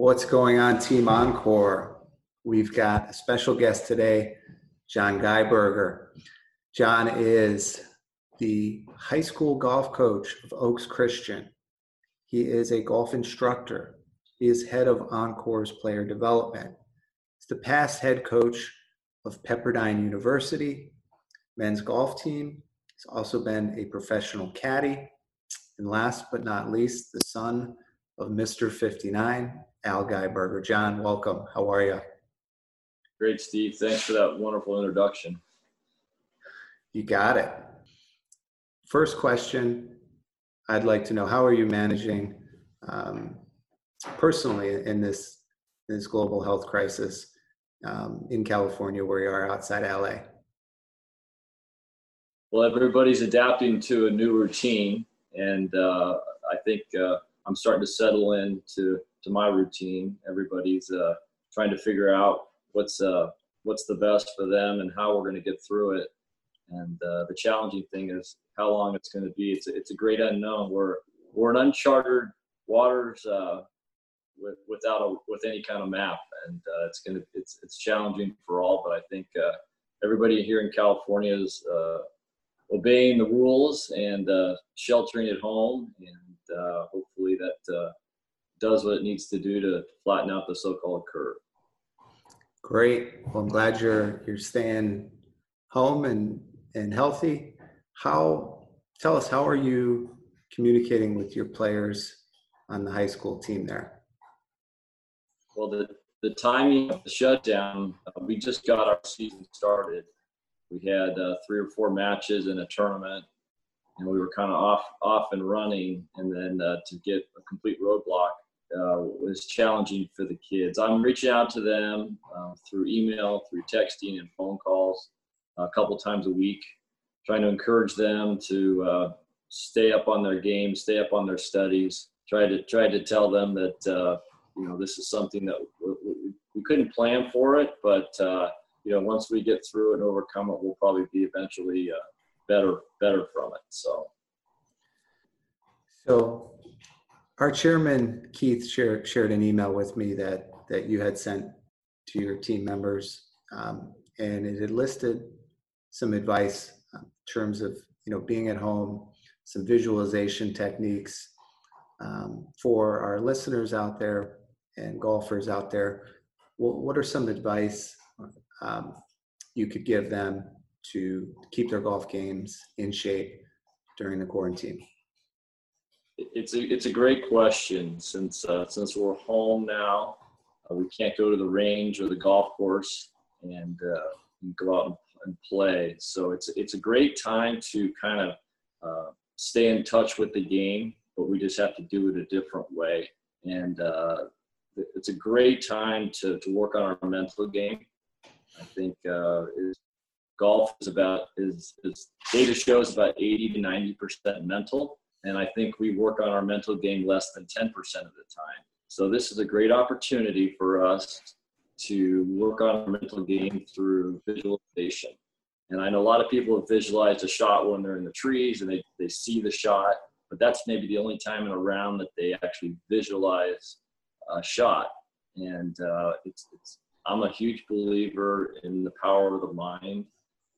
What's going on, Team OnCore? We've got a special guest today, John Geiberger. John is the high school golf coach of Oaks Christian. He is a golf instructor. He is head of OnCore's player development. He's the past head coach of Pepperdine University men's golf team. He's also been a professional caddy. And last but not least, the son of Mr. 59, Al Geiberger. John, welcome. How are you? Great, Steve. Thanks for that wonderful introduction. You got it. First question I'd like to know how are you managing um, personally in this, this global health crisis um, in California where you are outside LA? Well, everybody's adapting to a new routine, and uh, I think uh, I'm starting to settle into to my routine. Everybody's uh, trying to figure out what's uh, what's the best for them and how we're going to get through it. And uh, the challenging thing is how long it's going to be. It's a, it's a great unknown. We're we're in uncharted waters uh, with, without a with any kind of map, and uh, it's gonna it's it's challenging for all. But I think uh, everybody here in California is uh, obeying the rules and uh, sheltering at home, and uh, hopefully that uh, does what it needs to do to flatten out the so-called curve. Great. Well, I'm glad you're you're staying home and and healthy. How tell us how are you communicating with your players on the high school team there? Well, the the timing of the shutdown, uh, we just got our season started. We had uh, three or four matches in a tournament, and we were kind of off off and running. And then uh, to get a complete roadblock uh, was challenging for the kids. I'm reaching out to them uh, through email, through texting, and phone calls a couple times a week, trying to encourage them to uh, stay up on their game, stay up on their studies. Try to try to tell them that uh, you know this is something that we, we, couldn't plan for it, but uh, you know once we get through and overcome it, we'll probably be eventually uh, better better from it. So. So our chairman, Keith, shared, shared an email with me that, that you had sent to your team members. Um, and it had listed some advice um, in terms of, you know, being at home, some visualization techniques um, for our listeners out there and golfers out there. What, what are some advice um, you could give them to keep their golf games in shape during the quarantine? It's a it's a great question since uh, since we're home now, uh, we can't go to the range or the golf course and, uh, go out and, play. So it's it's a great time to kind of uh, stay in touch with the game, but we just have to do it a different way. And uh, it's a great time to to work on our mental game. I think uh, is golf is about is, is data shows about 80 to 90 percent mental and I think we work on our mental game less than 10% of the time. So this is a great opportunity for us to work on our mental game through visualization. And I know a lot of people have visualized a shot when they're in the trees and they, they see the shot, but that's maybe the only time in a round that they actually visualize a shot. And uh, it's, it's, I'm a huge believer in the power of the mind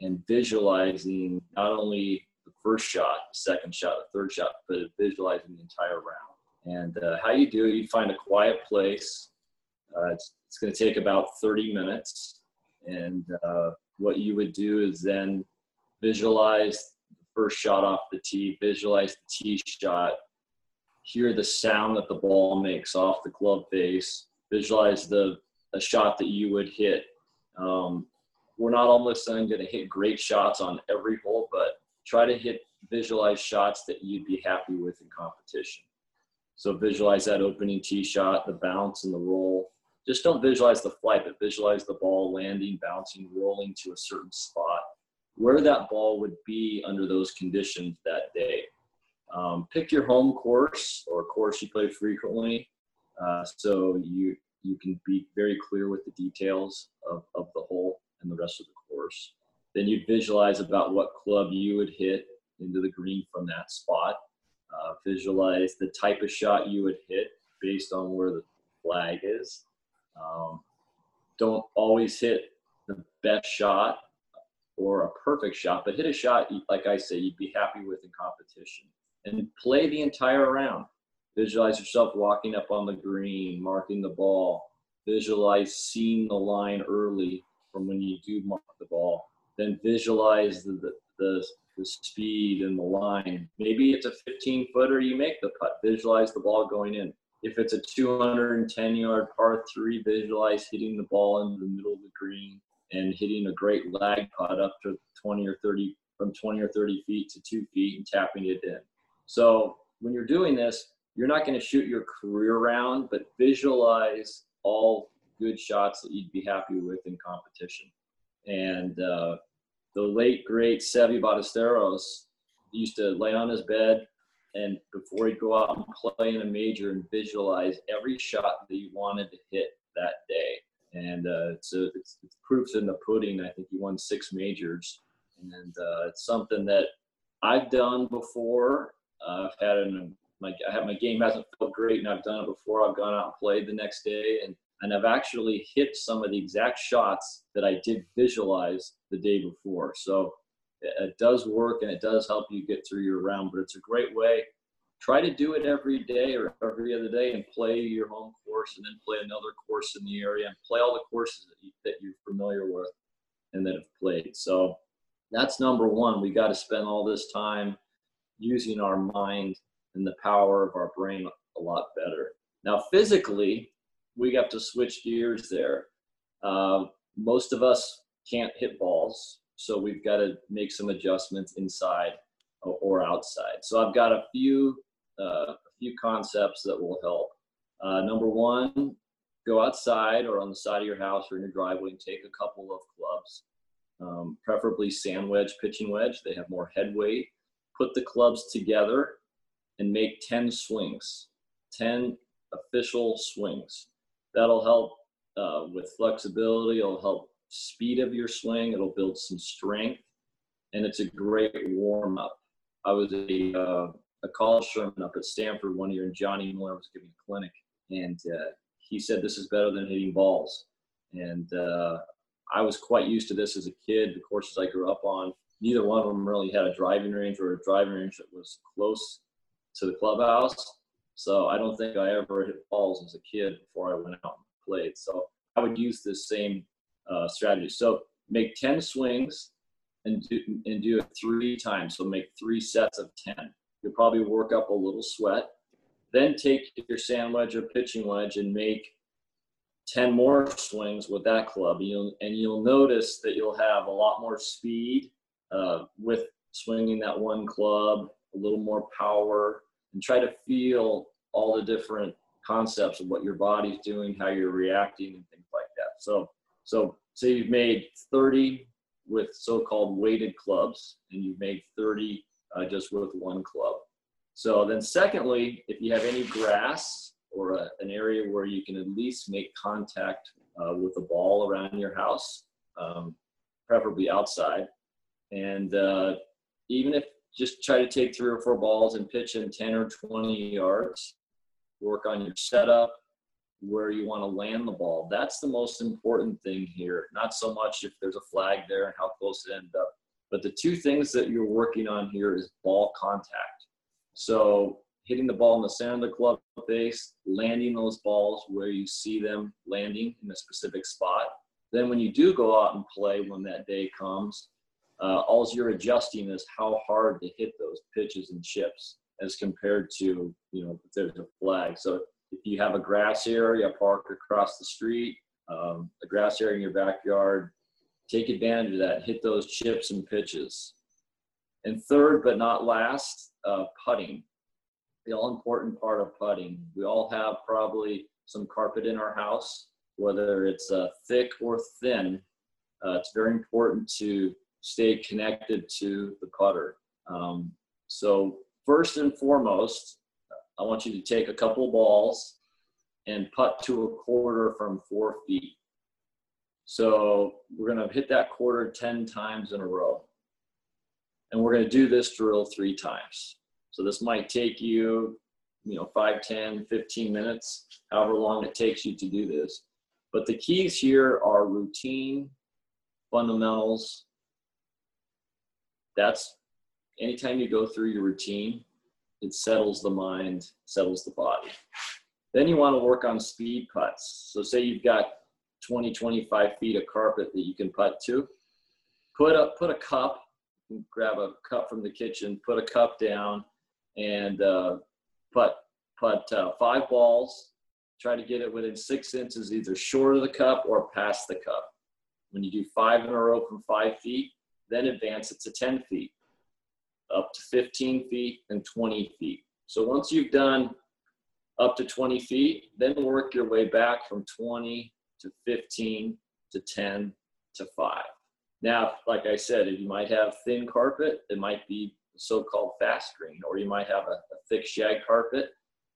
and visualizing not only the first shot, the second shot, the third shot, but visualizing the entire round. And uh, how you do it, you find a quiet place. Uh, it's, it's going to take about 30 minutes. And uh, what you would do is then visualize the first shot off the tee, visualize the tee shot, hear the sound that the ball makes off the glove face, visualize the a shot that you would hit. Um, we're not all of a sudden going to hit great shots on every hole, but try to hit visualize shots that you'd be happy with in competition. So visualize that opening tee shot, the bounce and the roll. Just don't visualize the flight, but visualize the ball landing, bouncing, rolling to a certain spot, where that ball would be under those conditions that day. Um, pick your home course or course you play frequently, uh, so you you can be very clear with the details of, of the hole and the rest of the course. Then you'd visualize about what club you would hit into the green from that spot. Uh, visualize the type of shot you would hit based on where the flag is. Um, don't always hit the best shot or a perfect shot, but hit a shot, like I say, you'd be happy with in competition. And play the entire round. Visualize yourself walking up on the green, marking the ball. Visualize seeing the line early from when you do mark the ball. Then visualize the, the, the, the speed and the line. Maybe it's a 15 footer, you make the putt. Visualize the ball going in. If it's a 210 yard par three, visualize hitting the ball in the middle of the green and hitting a great lag putt up to 20 or 30 from 20 or 30 feet to two feet and tapping it in. So when you're doing this, you're not going to shoot your career round, but visualize all good shots that you'd be happy with in competition. And uh, the late great Seve Ballesteros used to lay on his bed and before he'd go out and play in a major and visualize every shot that he wanted to hit that day and uh, it's, a, it's, it's proofs in the pudding. I think he won six majors, and uh, it's something that I've done before. Uh, I've had an, my I have my game hasn't felt great, and I've done it before. I've gone out and played the next day, and and I've actually hit some of the exact shots that I did visualize the day before. So it, does work, and it does help you get through your round. But it's a great way try to do it every day or every other day and play your home course and then play another course in the area and play all the courses that, you, that you're familiar with and that have played. So that's number one. We got to spend all this time using our mind and the power of our brain a lot better. Now, physically, we have to switch gears there. Uh, most of us can't hit balls, so we've got to make some adjustments inside or outside. So I've got a few uh, a few concepts that will help. Uh, number one, go outside or on the side of your house or in your driveway and take a couple of clubs, um, preferably sand wedge, pitching wedge. They have more head weight. Put the clubs together and make 10 swings, 10 official swings. That'll help uh, with flexibility, it'll help speed of your swing, it'll build some strength, and it's a great warm up. I was a uh, a college Sherman up at Stanford one year, and Johnny Miller was giving a clinic, and uh, he said this is better than hitting balls. And uh, I was quite used to this as a kid. The courses I grew up on, neither one of them really had a driving range or a driving range that was close to the clubhouse. So I don't think I ever hit balls as a kid before I went out and played. So I would use this same uh, strategy. So make 10 swings and do, and do it three times. So make three sets of 10. You'll probably work up a little sweat. Then take your sand wedge or pitching wedge and make 10 more swings with that club. And you'll, and you'll notice that you'll have a lot more speed uh, with swinging that one club, a little more power, and try to feel all the different concepts of what your body's doing, how you're reacting, and things like that. So, so say you've made 30 with so-called weighted clubs, and you've made 30 uh, just with one club. So then secondly, if you have any grass or a, an area where you can at least make contact uh, with the ball around your house, um, preferably outside, and uh, even if just try to take three or four balls and pitch in 10 or 20 yards, work on your setup, where you want to land the ball. That's the most important thing here. Not so much if there's a flag there and how close it ended up, but the two things that you're working on here is ball contact. So hitting the ball in the center of the club face, landing those balls where you see them landing in a specific spot. Then when you do go out and play when that day comes, uh, all you're adjusting is how hard to hit those pitches and chips as compared to, you know, if there's a flag. So if you have a grass area, park across the street, um, a grass area in your backyard, take advantage of that, hit those chips and pitches. And third, but not last, uh, putting. The all important part of putting. We all have probably some carpet in our house, whether it's uh, thick or thin. Uh, it's very important to stay connected to the putter. Um, so first and foremost, I want you to take a couple balls and putt to a quarter from four feet. So we're going to hit that quarter 10 times in a row. And we're going to do this drill three times. So this might take you you know, 5, 10, 15 minutes, however long it takes you to do this. But the keys here are routine, fundamentals. That's anytime you go through your routine, it settles the mind, settles the body. Then you want to work on speed putts. So say you've got 20, 25 feet of carpet that you can putt to. Put a put a cup, grab a cup from the kitchen, put a cup down, and uh, put put uh, five balls. Try to get it within six inches, either short of the cup or past the cup. When you do five in a row from five feet, then advance it to 10 feet, up to 15 feet and 20 feet. So once you've done up to 20 feet, then work your way back from 20 to 15 to 10 to 5. Now, like I said, if you might have thin carpet, it might be so-called fast green, or you might have a, a thick shag carpet,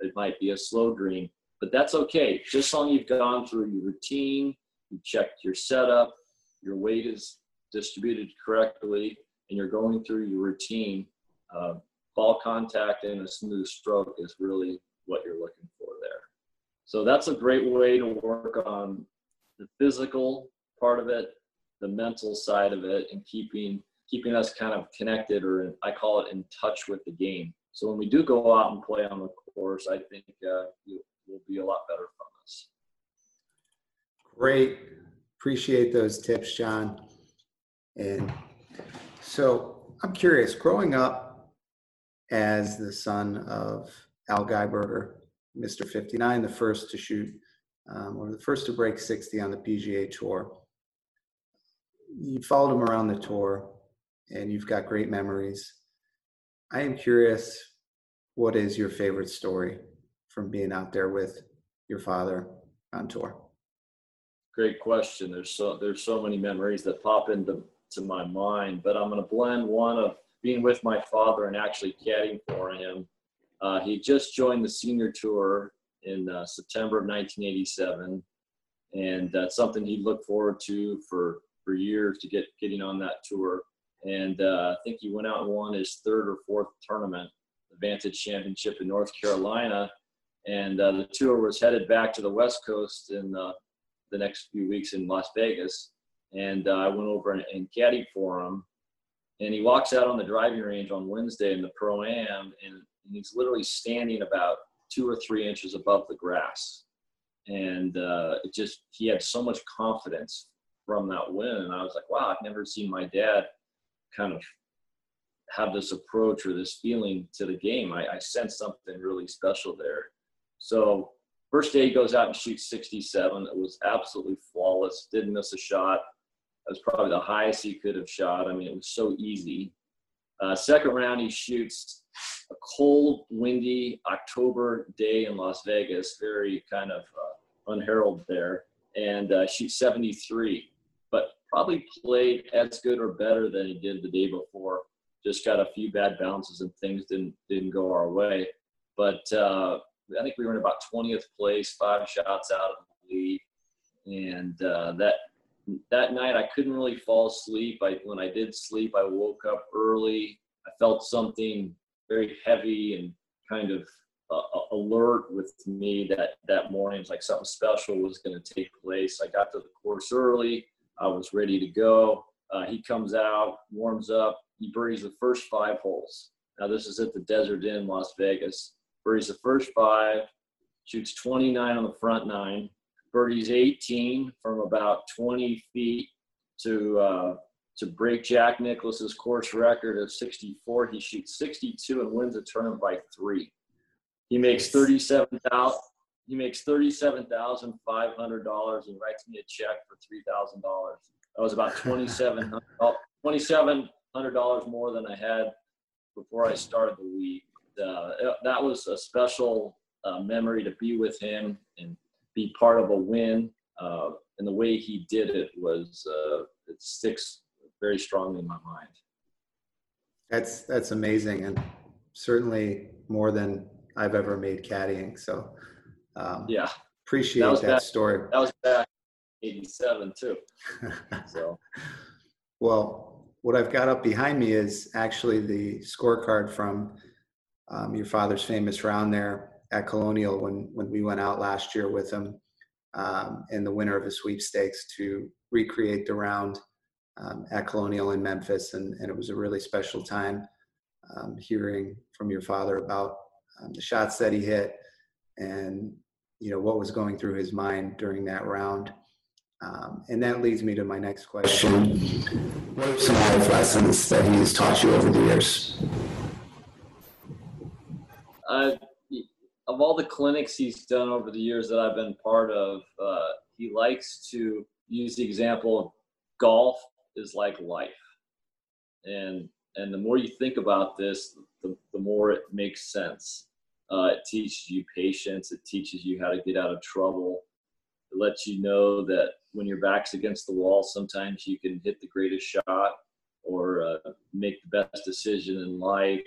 it might be a slow green. But that's okay, just long you've gone through your routine, you checked your setup, your weight is distributed correctly, and you're going through your routine. Uh, ball contact and a smooth stroke is really what you're looking for there. So that's a great way to work on the physical part of it, the mental side of it, and keeping keeping us kind of connected, or I call it in touch with the game. So when we do go out and play on the course, I think uh, you will be a lot better from us. Great, appreciate those tips, John. And so I'm curious, growing up as the son of Al Geiberger, Mr. 59, the first to shoot, um, or the first to break 60 on the PGA Tour. You followed him around the tour, and you've got great memories. I am curious, what is your favorite story from being out there with your father on tour? Great question. There's so there's so many memories that pop into to my mind, but I'm going to blend one of being with my father and actually caddying for him uh, he just joined the senior tour in uh, September of 1987, and that's something he looked forward to for for years to get getting on that tour. And uh, I think he went out and won his third or fourth tournament, the Vantage Championship in North Carolina. And uh, the tour was headed back to the West Coast in uh, the next few weeks in Las Vegas. And uh, I went over and, and caddied for him. And he walks out on the driving range on Wednesday in the Pro Am, and he's literally standing about two or three inches above the grass. And uh, it just, he had so much confidence from that win. And I was like, wow, I've never seen my dad kind of have this approach or this feeling to the game. I, I sensed something really special there. So, first day he goes out and shoots 67. It was absolutely flawless, didn't miss a shot. Was probably the highest he could have shot. I mean, it was so easy. Uh, second round, he shoots a cold, windy October day in Las Vegas, very kind of uh, unheralded there, and uh, shoots 73. But probably played as good or better than he did the day before. Just got a few bad bounces and things didn't didn't go our way. But uh, I think we were in about 20th place, five shots out of the lead, and uh, that that night I couldn't really fall asleep. I when I did sleep, I woke up early. I felt something very heavy and kind of uh, alert with me that that morning. It's like something special was going to take place. I got to the course early. I was ready to go. Uh, he comes out, warms up. He birdies the first five holes. Now this is at the Desert Inn, Las Vegas. Birdies the first five, shoots 29 on the front nine, birdies 18 from about 20 feet to uh, to break Jack Nicklaus's course record of 64. He shoots 62 and wins the tournament by three. He makes 37,000. He makes thirty-seven thousand five hundred dollars and writes me a check for three thousand dollars. That was about twenty-seven twenty-seven hundred dollars more than I had before I started the week. Uh, that was a special uh, memory to be with him and be part of a win. Uh, and the way he did it was uh, it sticks very strongly in my mind. That's that's amazing, and certainly more than I've ever made caddying. So um, yeah, appreciate that, that story. That was back '87 too. so well, what I've got up behind me is actually the scorecard from um, your father's famous round there at Colonial when when we went out last year with him um, in the winner of the sweepstakes to recreate the round um, at Colonial in Memphis, and, and it was a really special time um, hearing from your father about um, the shots that he hit and you know what was going through his mind during that round. Um, and that leads me to my next question. What are some life lessons that he has taught you over the years? Uh, of all the clinics he's done over the years that I've been part of, uh, he likes to use the example of golf is like life. And and the more you think about this, the, the more it makes sense. Uh, it teaches you patience. It teaches you how to get out of trouble. It lets you know that when your back's against the wall, sometimes you can hit the greatest shot or uh, make the best decision in life.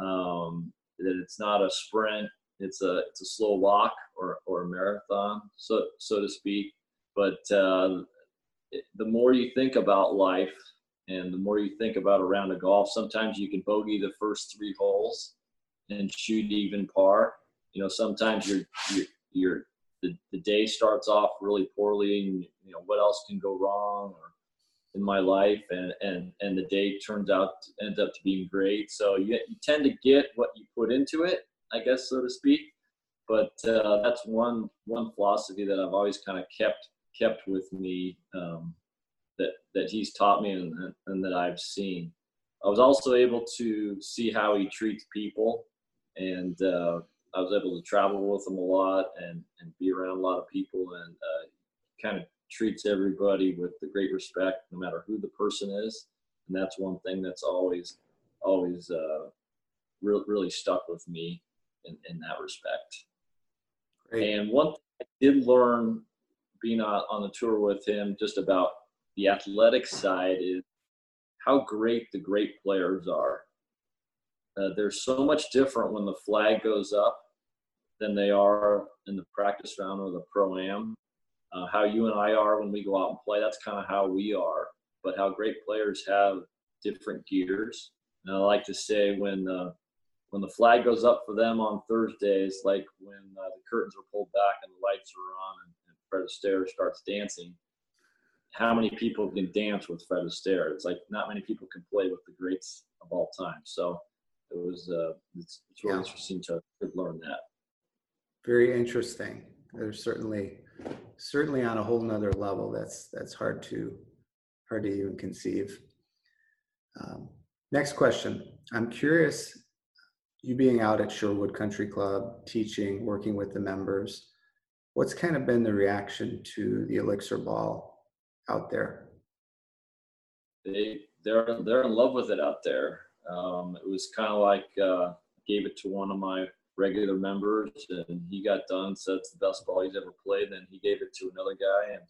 Um, that it's not a sprint; it's a it's a slow walk or or a marathon, so so to speak. But uh, it, the more you think about life, and the more you think about a round of golf, sometimes you can bogey the first three holes and shoot even par. You know, sometimes you're you're, you're the, the day starts off really poorly and you know what else can go wrong or in my life and and and the day turns out ends up to being great so you, you tend to get what you put into it i guess so to speak. But uh, that's one one philosophy that i've always kind of kept kept with me um, that that he's taught me and, and that i've seen. I was also able to see how he treats people and uh, I was able to travel with him a lot and, and be around a lot of people and uh, kind of treats everybody with the great respect, no matter who the person is. And that's one thing that's always, always uh, really, really stuck with me in, in that respect. Great. And one thing I did learn being on, on the tour with him just about the athletic side is how great the great players are. Uh, they're so much different when the flag goes up than they are in the practice round or the pro am. Uh, how you and I are when we go out and play, that's kind of how we are. But how great players have different gears. And I like to say when uh, when the flag goes up for them on Thursdays, like when uh, the curtains are pulled back and the lights are on and, and Fred Astaire starts dancing, how many people can dance with Fred Astaire? It's like not many people can play with the greats of all time. So it was uh, it's, it's really yeah. interesting to, to learn that. Very interesting. There's certainly certainly on a whole nother level that's that's hard to hard to even conceive. Um, next question. I'm curious, you being out at Sherwood Country Club, teaching, working with the members, what's kind of been the reaction to the Elixir Ball out there? They they're they're in love with it out there. Um, it was kind of like uh, gave it to one of my regular members, and he got done. Said it's the best ball he's ever played. Then he gave it to another guy, and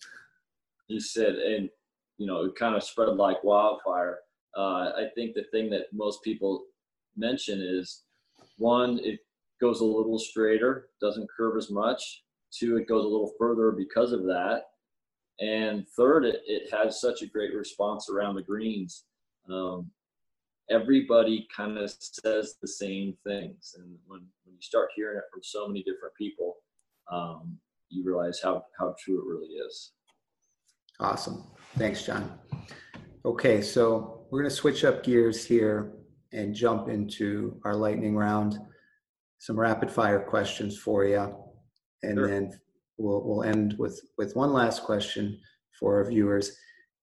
he said, and you know, it kind of spread like wildfire. Uh, I think the thing that most people mention is one, it goes a little straighter, doesn't curve as much. Two, it goes a little further because of that. And third, it, it has such a great response around the greens. Um, everybody kind of says the same things. And when, when you start hearing it from so many different people, um, you realize how, how true it really is. Awesome. Thanks, John. Okay, so we're going to switch up gears here and jump into our lightning round. Some rapid fire questions for you. And sure. then we'll, we'll end with, with one last question for our viewers.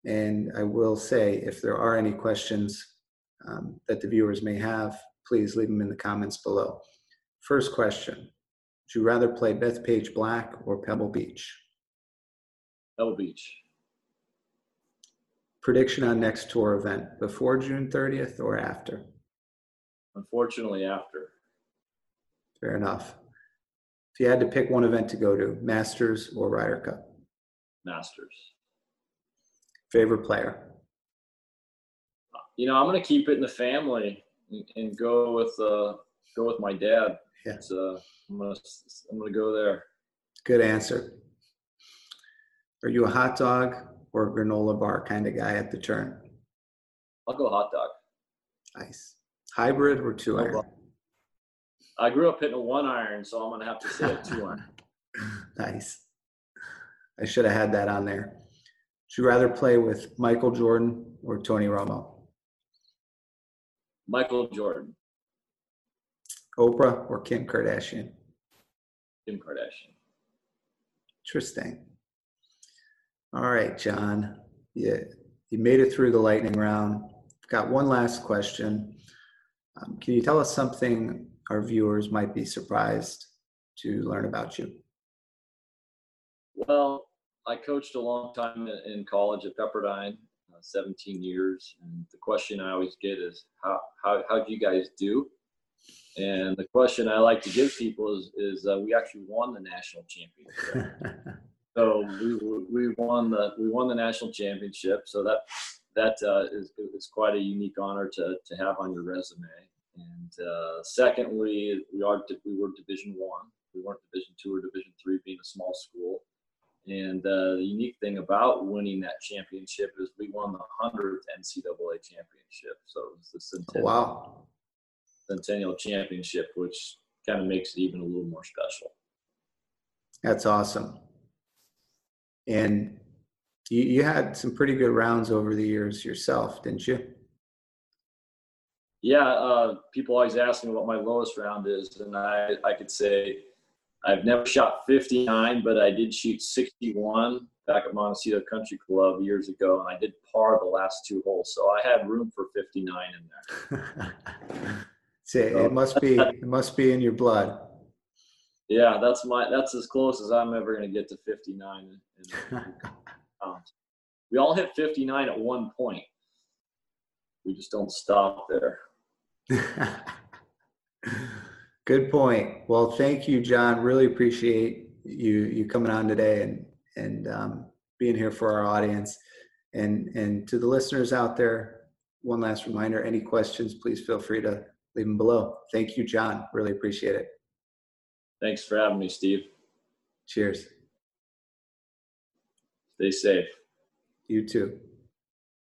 And I will say, if there are any questions um, that the viewers may have, please leave them in the comments below. First question Would you rather play Bethpage Black or Pebble Beach? Pebble Beach. Prediction on next tour event before June 30th or after? Unfortunately, after. Fair enough. If you had to pick one event to go to, Masters or Ryder Cup? Masters. Favorite player? you know, I'm gonna keep it in the family and, and go with uh, go with my dad. Yeah. So I'm gonna I'm gonna go there. Good answer. Are you a hot dog or granola bar kind of guy at the turn? I'll go hot dog. Nice. Hybrid or two iron? I grew up hitting a one iron, so I'm gonna have to say a two iron. nice. I should have had that on there. Would you rather play with Michael Jordan or Tony Romo? Michael Jordan. Oprah or Kim Kardashian? Kim Kardashian. Interesting. All right, John. Yeah, you made it through the lightning round. Got one last question. Um, can you tell us something our viewers might be surprised to learn about you? Well, I coached a long time in college at Pepperdine, uh, 17 years, and the question I always get is, "How how how do you guys do?" And the question I like to give people is, is uh, we actually won the national championship. so we, we won the we won the national championship. So that that uh, is, is quite a unique honor to, to have on your resume. And uh, secondly, we are we were Division One. We weren't Division Two or Division Three, being a small school. And uh, the unique thing about winning that championship is we won the hundredth NCAA championship. So it was the centennial, wow. centennial championship, which kind of makes it even a little more special. That's awesome. And you, you had some pretty good rounds over the years yourself, didn't you? Yeah, uh, people always ask me what my lowest round is, and I, I could say I've never shot 59, but I did shoot 61 back at Montecito Country Club years ago, and I did par the last two holes, so I had room for 59 in there. See, so, it must be it must be in your blood. Yeah, that's my that's as close as I'm ever going to get to 59. um, we all hit 59 at one point. We just don't stop there. Good point. Well, thank you, John. Really appreciate you you coming on today and and um, being here for our audience. And and to the listeners out there, one last reminder: any questions, please feel free to leave them below. Thank you, John. Really appreciate it. Thanks for having me, Steve. Cheers. Stay safe. You too.